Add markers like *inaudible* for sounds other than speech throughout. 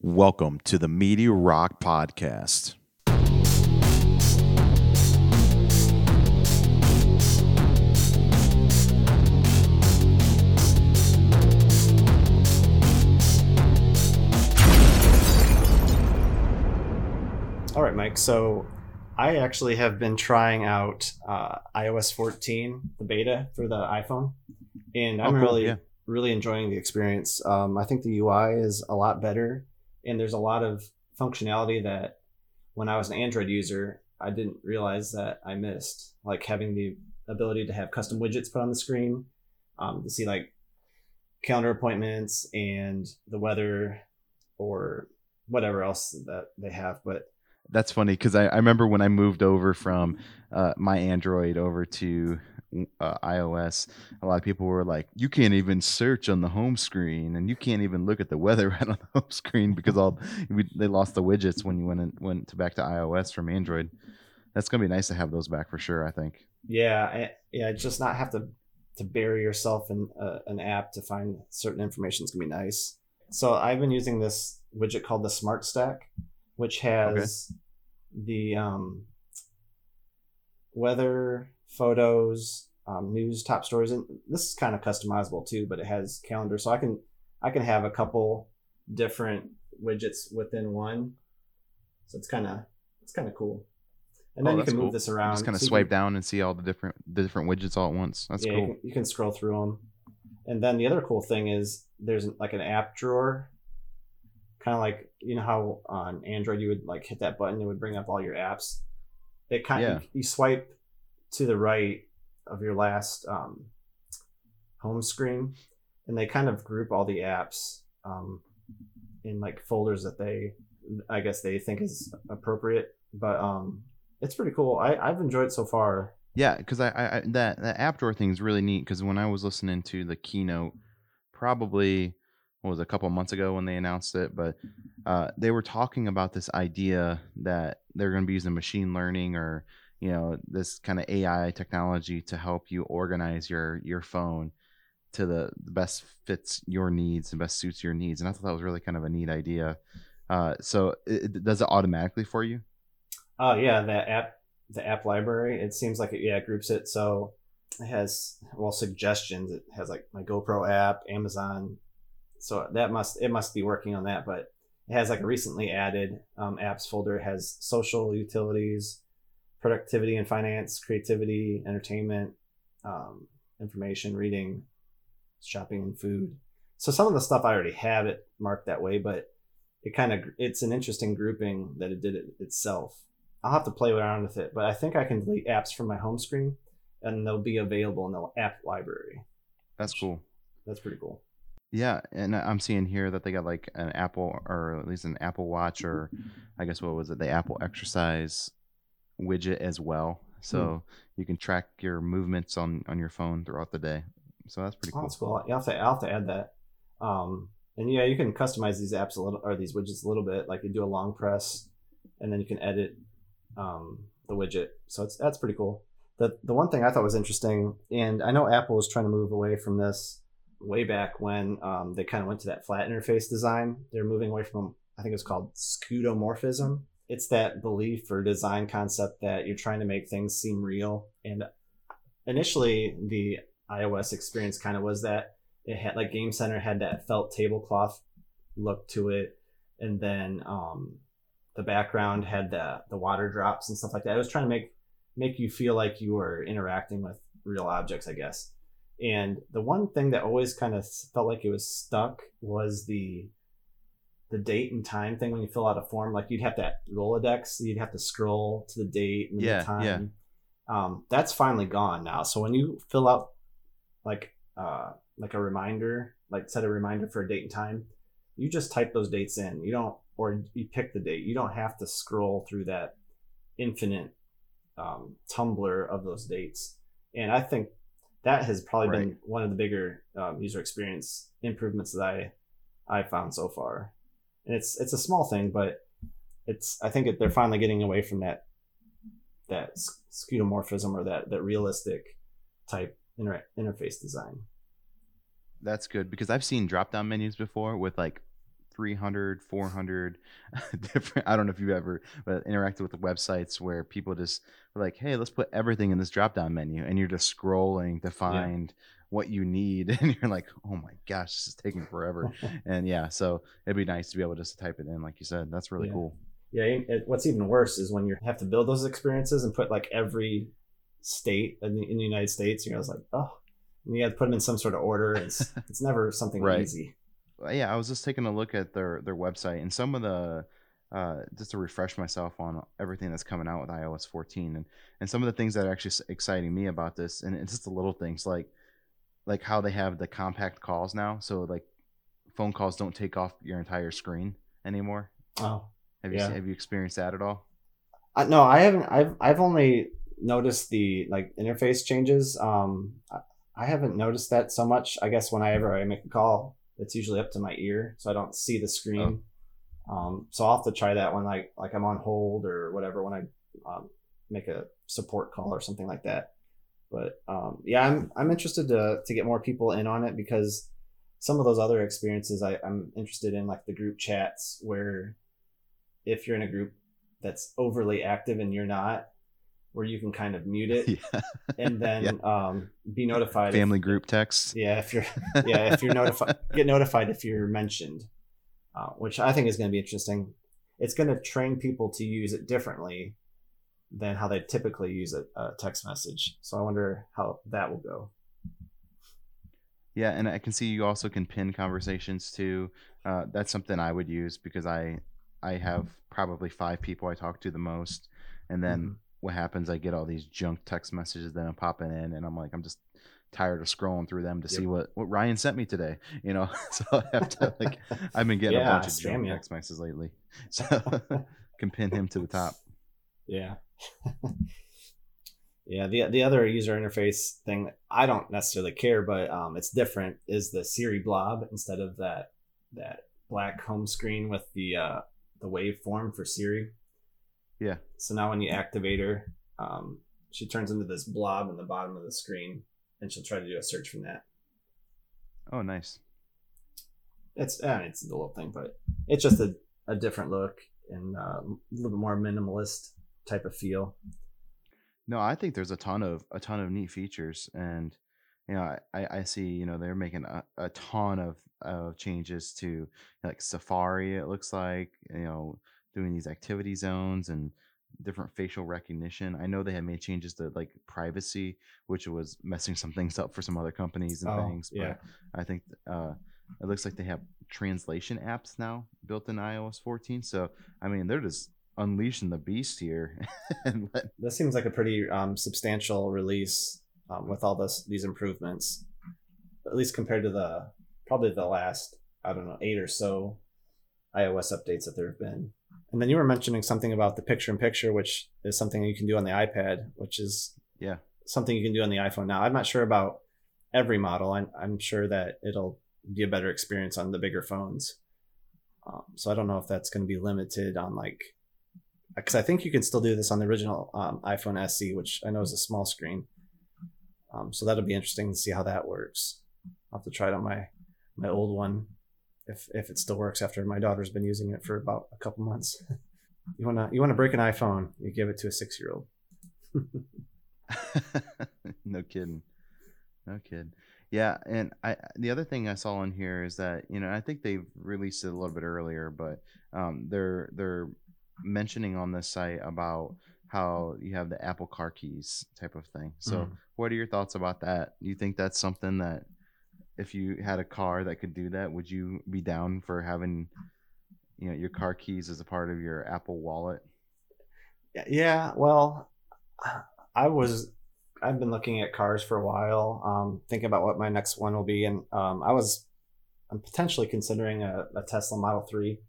Welcome to the Media Rock Podcast. All right, Mike. So I actually have been trying out uh, iOS 14, the beta for the iPhone, and I'm Oh, cool, really, yeah. really enjoying the experience. Um, I think the UI is a lot better, and there's a lot of functionality that when I was an Android user, I didn't realize that I missed, like having the ability to have custom widgets put on the screen, um, to see like calendar appointments and the weather or whatever else that they have. But That's funny because I, I remember when I moved over from uh, my Android over to uh, iOS, a lot of people were like, "You can't even search on the home screen, and you can't even look at the weather *laughs* right on the home screen because all *laughs* we, they lost the widgets when you went went to back to iOS from Android." That's gonna be nice to have those back for sure. I think. Yeah, I, yeah, just not have to to bury yourself in uh, an app to find certain information is gonna be nice. So I've been using this widget called the Smart Stack, which has the um, weather, photos, um, news, top stories, and this is kind of customizable too. But it has calendar, so I can I can have a couple different widgets within one. So it's kind of it's kind of cool. And Oh, then you that's can move cool. this around. Just kind of So swipe can- down and see all the different the different widgets all at once. That's yeah, cool. You can, you can scroll through them. And then the other cool thing is there's like an app drawer, kind of like you know how on Android you would like hit that button, it would bring up all your apps. It kind of you swipe to the right of your last um, home screen, and they kind of group all the apps um, in like folders that they, I guess they think is appropriate. But um, it's pretty cool. I, I've enjoyed it so far. Yeah, because I, I, I that that app drawer thing is really neat. Because when I was listening to the keynote, probably what was it, a couple months ago when they announced it, but uh, they were talking about this idea that they're going to be using machine learning or you know this kind of AI technology to help you organize your your phone to the, the best fits your needs and best suits your needs. And I thought that was really kind of a neat idea. Uh, so it, it- does it automatically for you? Oh yeah, the app the app library. It seems like it yeah it groups it so it has well suggestions. It has like my GoPro app, Amazon. So that must it must be working on that, but it has like a recently added um, apps folder. It has social utilities, productivity and finance, creativity, entertainment, um, information, reading, shopping, and food. So some of the stuff I already have it marked that way, but it kind of it's an interesting grouping that it did it itself. I'll have to play around with it, but I think I can delete apps from my home screen, and they'll be available in the app library. That's cool. That's pretty cool. Yeah, and I'm seeing here that they got like an Apple or at least an Apple Watch or I guess what was it, the Apple Exercise widget as well. So you can track your movements on on your phone throughout the day. So that's pretty Oh, cool. that's cool. I'll have to, I'll have to add that. Um, and yeah, you can customize these apps a little or these widgets a little bit. Like you do a long press, and then you can edit um, the widget. So it's that's pretty cool. The the one thing I thought was interesting, and I know Apple is trying to move away from this way back when um, they kind of went to that flat interface design. They're moving away from I think it's called skeuomorphism. It's that belief or design concept that you're trying to make things seem real. And initially, the iOS experience kind of was that it had like Game Center had that felt tablecloth look to it, and then um, the background had the the water drops and stuff like that. It was trying to make make you feel like you were interacting with real objects, I guess. And the one thing that always kind of felt like it was stuck was the the date and time thing when you fill out a form. Like you'd have that Rolodex, you'd have to scroll to the date and Yeah, the time. yeah. Um, that's finally gone now. So when you fill out like uh, like a reminder, like set a reminder for a date and time, you just type those dates in. You don't, or you pick the date. You don't have to scroll through that infinite um, tumbler of those dates. And I think that has probably been one of the bigger um, user experience improvements that I I found so far. And it's it's a small thing, but it's I think they're finally getting away from that that skeuomorphism or that that realistic type inter- interface design. That's good because I've seen drop down menus before with like 300 400 *laughs* different i don't know if you've ever but interacted with the websites where people just like hey let's put everything in this drop down menu and you're just scrolling to find yeah. what you need *laughs* and you're like oh my gosh this is taking forever *laughs* and yeah so it'd be nice to be able to just to type it in like you said that's really yeah. cool yeah it, what's even worse is when you have to build those experiences and put like every state in the, in the united states you know it's like oh and you have to put them in some sort of order. It's it's never something right. easy. Yeah, I was just taking a look at their their website and some of the uh, just to refresh myself on everything that's coming out with iOS 14 and and some of the things that are actually exciting me about this and it's just the little things like like how they have the compact calls now so like phone calls don't take off your entire screen anymore. Oh, have you yeah. have you experienced that at all? Uh, no, I haven't. I've I've only noticed the like interface changes. Um, I haven't noticed that so much. I guess whenever I make a call, it's usually up to my ear, so I don't see the screen. Oh. Um, so I'll have to try that when like like I'm on hold or whatever when I um, make a support call or something like that. But um, yeah, I'm I'm interested to to get more people in on it because some of those other experiences I, I'm interested in, like the group chats, where if you're in a group that's overly active and you're not, where you can kind of mute it *laughs* yeah. and then yeah. um, be notified. Family if, group text. Yeah, if you're *laughs* yeah if you're notified, get notified if you're mentioned, uh, which I think is going to be interesting. It's going to train people to use it differently than how they typically use a, a text message. So I wonder how that will go. Yeah, and I can see you also can pin conversations too. Uh, that's something I would use because I I have probably five people I talk to the most, and then mm-hmm what happens, I get all these junk text messages that I'm popping in, and I'm like, I'm just tired of scrolling through them to yep. see what what Ryan sent me today. You know, *laughs* so I have to like *laughs* I've been getting yeah, a bunch of junk you. text messages lately, *laughs* so can pin him to the top. Yeah. yeah, the the other user interface thing I don't necessarily care, but um, it's different. Is the Siri blob instead of that that black home screen with the uh, the waveform for Siri? Yeah. So now when you activate her, um, she turns into this blob in the bottom of the screen, and she'll try to do a search from that. Oh, nice. It's uh, it's a little thing, but it's just a, a different look and uh, a little bit more minimalist type of feel. No, I think there's a ton of a ton of neat features, and you know, I, I see you know they're making a, a ton of of changes to like Safari. It looks like you know doing these activity zones and different facial recognition. I know they had made changes to like privacy, which was messing some things up for some other companies and oh, things. Yeah. But I think uh, it looks like they have translation apps now built in iOS 14. So I mean, they're just unleashing the beast here. *laughs* let... This seems like a pretty um, substantial release um, with all this these improvements, at least compared to the probably the last I don't know eight or so iOS updates that there have been. And then you were mentioning something about the picture in picture, which is something you can do on the iPad, which is yeah something you can do on the iPhone now. I'm not sure about every model. I'm, I'm sure that it'll be a better experience on the bigger phones. Um, so I don't know if that's going to be limited on like, because I think you can still do this on the original um, iPhone SE, which I know is a small screen. Um, so that'll be interesting to see how that works. I'll have to try it on my my old one if if it still works after my daughter's been using it for about a couple months. *laughs* you wanna you wanna break an iPhone, you give it to a six year old. *laughs* no kidding. No kidding. Yeah, and I the other thing I saw on here is that you know I think they've released it a little bit earlier, but um, they're they're mentioning on this site about how you have the Apple Car keys type of thing. So, mm. what are your thoughts about that? Do you think that's something that if you had a car that could do that, would you be down for having you know your car keys as a part of your Apple Wallet? Yeah, well, I was I've been looking at cars for a while, um, thinking about what my next one will be, and um, I was I'm potentially considering a, a, Tesla Model Three,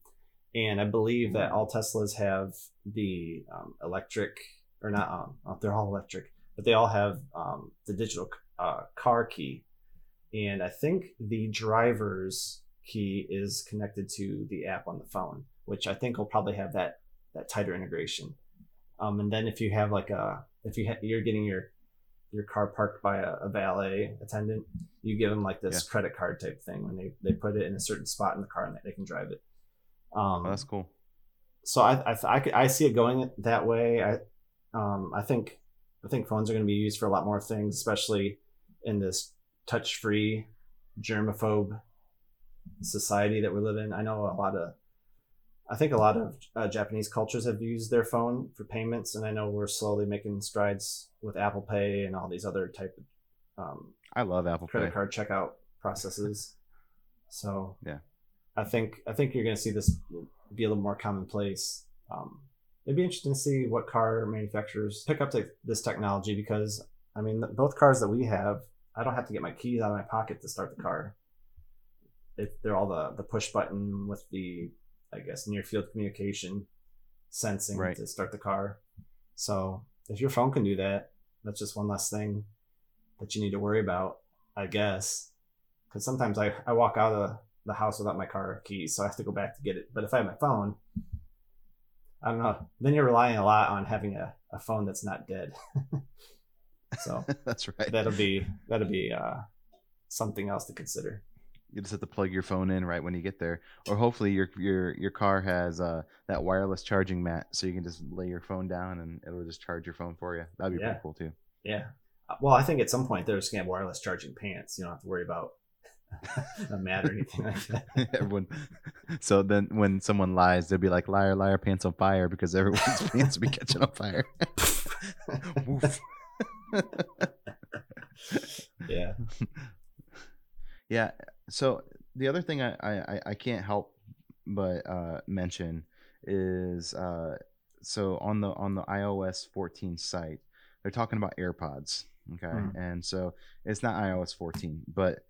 and I believe that all Teslas have the um, electric or not, um, oh, they're all electric, but they all have um, the digital uh, car key and I think the driver's key is connected to the app on the phone, which I think will probably have that that tighter integration. Um, and then if you have like a if you ha- you're getting your your car parked by a, a valet attendant, you give them like this yeah. credit card type thing when they, they put it in a certain spot in the car and they can drive it. Um, Oh, that's cool. so I I, I, could- I see it going that way. I um I think I think phones are going to be used for a lot more things, especially in this touch-free, germaphobe society that we live in. I know a lot of I think a lot of uh, Japanese cultures have used their phone for payments, and I know we're slowly making strides with Apple Pay and all these other type of um, I love Apple credit Pay. card checkout processes. So Yeah. I think I think you're going to see this be a little more commonplace. Um, it'd be interesting to see what car manufacturers pick up this technology because I mean both cars that we have, I don't have to get my keys out of my pocket to start the car. If they're all the the push button with the I guess near field communication sensing Right. to start the car. So if your phone can do that, that's just one less thing that you need to worry about, I guess. Because sometimes I, I walk out of the house without my car keys, so I have to go back to get it. But if I have my phone, I don't know. Then you're relying a lot on having a, a phone that's not dead. *laughs* so *laughs* that's right. that'll be that'll be uh, something else to consider. You just have to plug your phone in right when you get there, or hopefully your your your car has uh, that wireless charging mat, so you can just lay your phone down and it'll just charge your phone for you. That'd be Yeah. pretty cool too. Yeah. Uh, Well, I think at some point they're just gonna have wireless charging pants. You don't have to worry about *laughs* a mat or anything like that. *laughs* Everyone. So then, when someone lies, they'll be like, "Liar, liar, pants on fire," because everyone's pants will be catching on fire. Yeah. *laughs* Yeah. So the other thing I, I, I can't help but uh, mention is uh, so on the on the iOS 14 site, they're talking about AirPods. Okay, Mhm. and so it's not iOS 14, but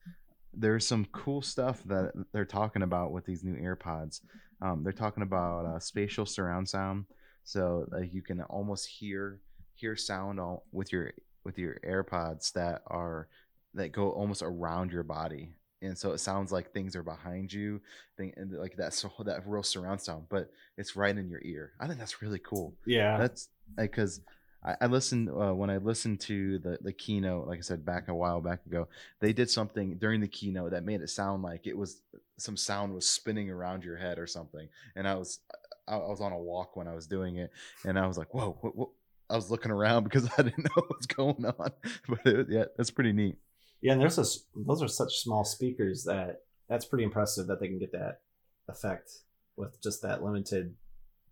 there's some cool stuff that they're talking about with these new AirPods. Um, they're talking about uh, spatial surround sound, so like you can almost hear hear sound all, with your with your AirPods that are that go almost around your body and so it sounds like things are behind you thing and like that so that real surround sound but it's right in your ear i think that's really cool Yeah. that's because I, I listened uh, when I listened to the the keynote, like I said back a while back ago. They did something during the keynote that made it sound like it was some sound was spinning around your head or something. And I was I, I was on a walk when I was doing it, and I was like, whoa, what, what? I was looking around *laughs* because I didn't know what was going on. *laughs* But it, yeah, that's pretty neat. Yeah, and there's a, those are such small speakers that that's pretty impressive that they can get that effect with just that limited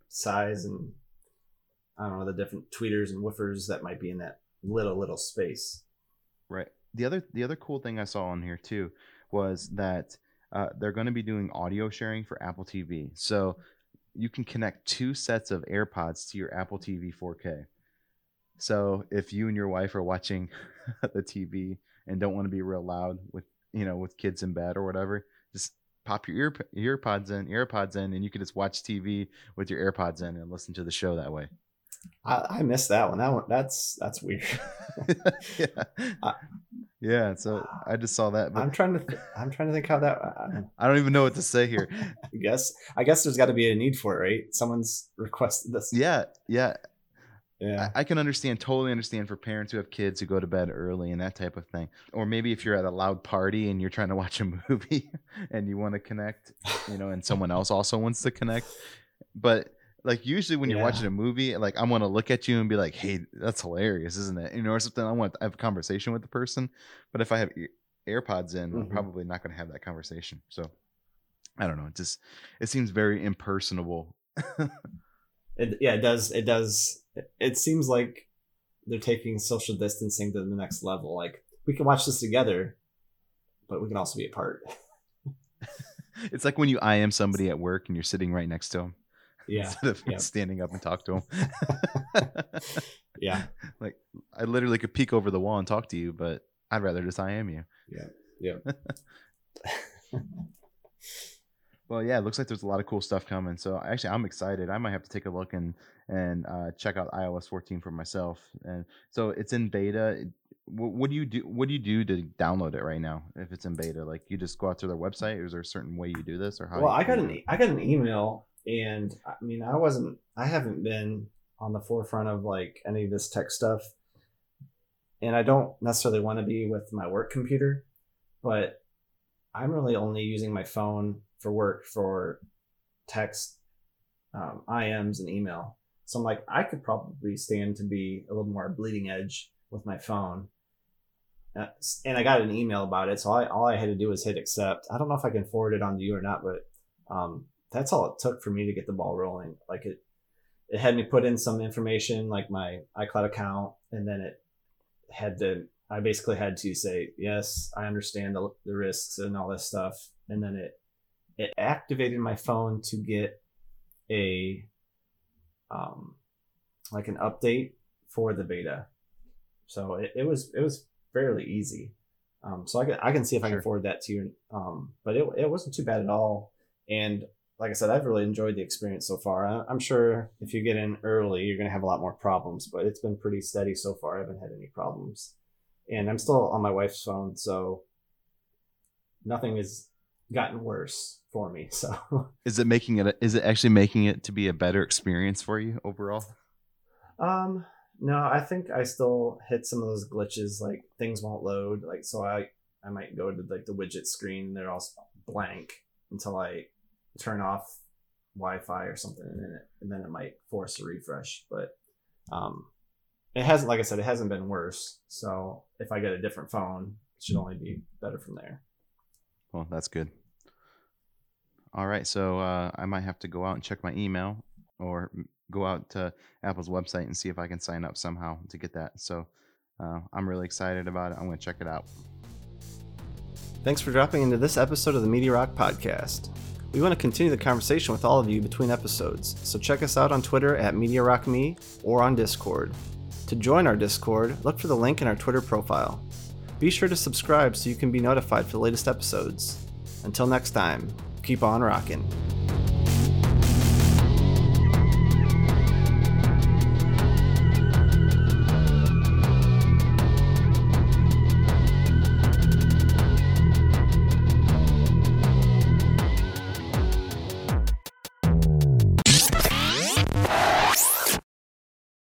size and I don't know the different tweeters and woofers that might be in that little little space. Right. The other the other cool thing I saw on here too was that uh, they're going to be doing audio sharing for Apple TV. So you can connect two sets of AirPods to your Apple TV 4K. So if you and your wife are watching *laughs* the TV and don't want to be real loud with you know with kids in bed or whatever, just pop your ear earpods in, earpods in, and you can just watch TV with your AirPods in and listen to the show that way. I, I missed that one. That one that's that's weird. *laughs* yeah. *laughs* Uh, yeah. So I just saw that, but I'm trying to th- I'm trying to think how that I, I don't even know what to say here. I guess I guess there's got to be a need for it, right? Someone's requested this. Yeah, yeah. Yeah. I, I can understand, totally understand for parents who have kids who go to bed early and that type of thing. Or maybe if you're at a loud party and you're trying to watch a *laughs* movie and you want to connect, you know, and someone else also wants to connect. But like usually when you're Yeah. watching a movie, like I want to look at you and be like, "Hey, that's hilarious, isn't it?" You know, or something. I want to have a conversation with the person. But if I have AirPods in, I'm Mhm. probably not going to have that conversation. So I don't know. It just it seems very impersonable. *laughs* It, yeah, it does. It does. It, seems like they're taking social distancing to the next level. Like we can watch this together, but we can also be apart. *laughs* It's like when you I am somebody at work and you're sitting right next to them. *laughs* Yeah, Instead of yeah. standing up and talk to them. *laughs* yeah, like I literally could peek over the wall and talk to you, but I'd rather just I am you. Yeah. Yeah. Well, yeah, it looks like there's a lot of cool stuff coming. So actually, I'm excited. I might have to take a look and and uh, check out iOS 14 for myself. And so it's in beta. What, what do you do? What do you do to download it right now? If it's in beta, like you just go out to their website, or is there a certain way you do this, or how? Well, I got an it? I got an email, and I mean, I wasn't. I haven't been on the forefront of like any of this tech stuff, and I don't necessarily want to be with my work computer, but I'm really only using my phone for work for text, um, IMs, and email. So I'm like, I could probably stand to be a little more bleeding edge with my phone. Uh, and I got an email about it, so I, all I had to do was hit accept. I don't know if I can forward it on to you or not, but um, that's all it took for me to get the ball rolling. Like it, it had me put in some information like my iCloud account, and then it had to. I basically had to say yes, I understand the, the risks and all this stuff, and then it it activated my phone to get a um like an update for the beta. So it, it was it was fairly easy. Um, so I can I can see if I can forward that to you. Um, but it it wasn't too bad at all. And like I said, I've really enjoyed the experience so far. I, I'm sure if you get in early, you're going to have a lot more problems, but it's been pretty steady so far. I haven't had any problems. And I'm still on my wife's phone, so nothing has gotten worse for me. *laughs* So is it making it is it actually making it to be a better experience for you overall? Um no, I think I still hit some of those glitches like things won't load. Like so I I might go to like the widget screen, they're all blank until I turn off Wi-Fi or something, and then it, and then it might force a refresh. But um, it hasn't, like I said, it hasn't been worse. So if I get a different phone, it should only be better from there. Well, that's good. All right, so uh, I might have to go out and check my email or go out to Apple's website and see if I can sign up somehow to get that. So uh, I'm really excited about it. I'm going to check it out. Thanks for dropping into this episode of the Media Rock Podcast. We want to continue the conversation with all of you between episodes, so check us out on Twitter at MediaRockMe or on Discord. To join our Discord, look for the link in our Twitter profile. Be sure to subscribe so you can be notified for the latest episodes. Until next time, keep on rocking.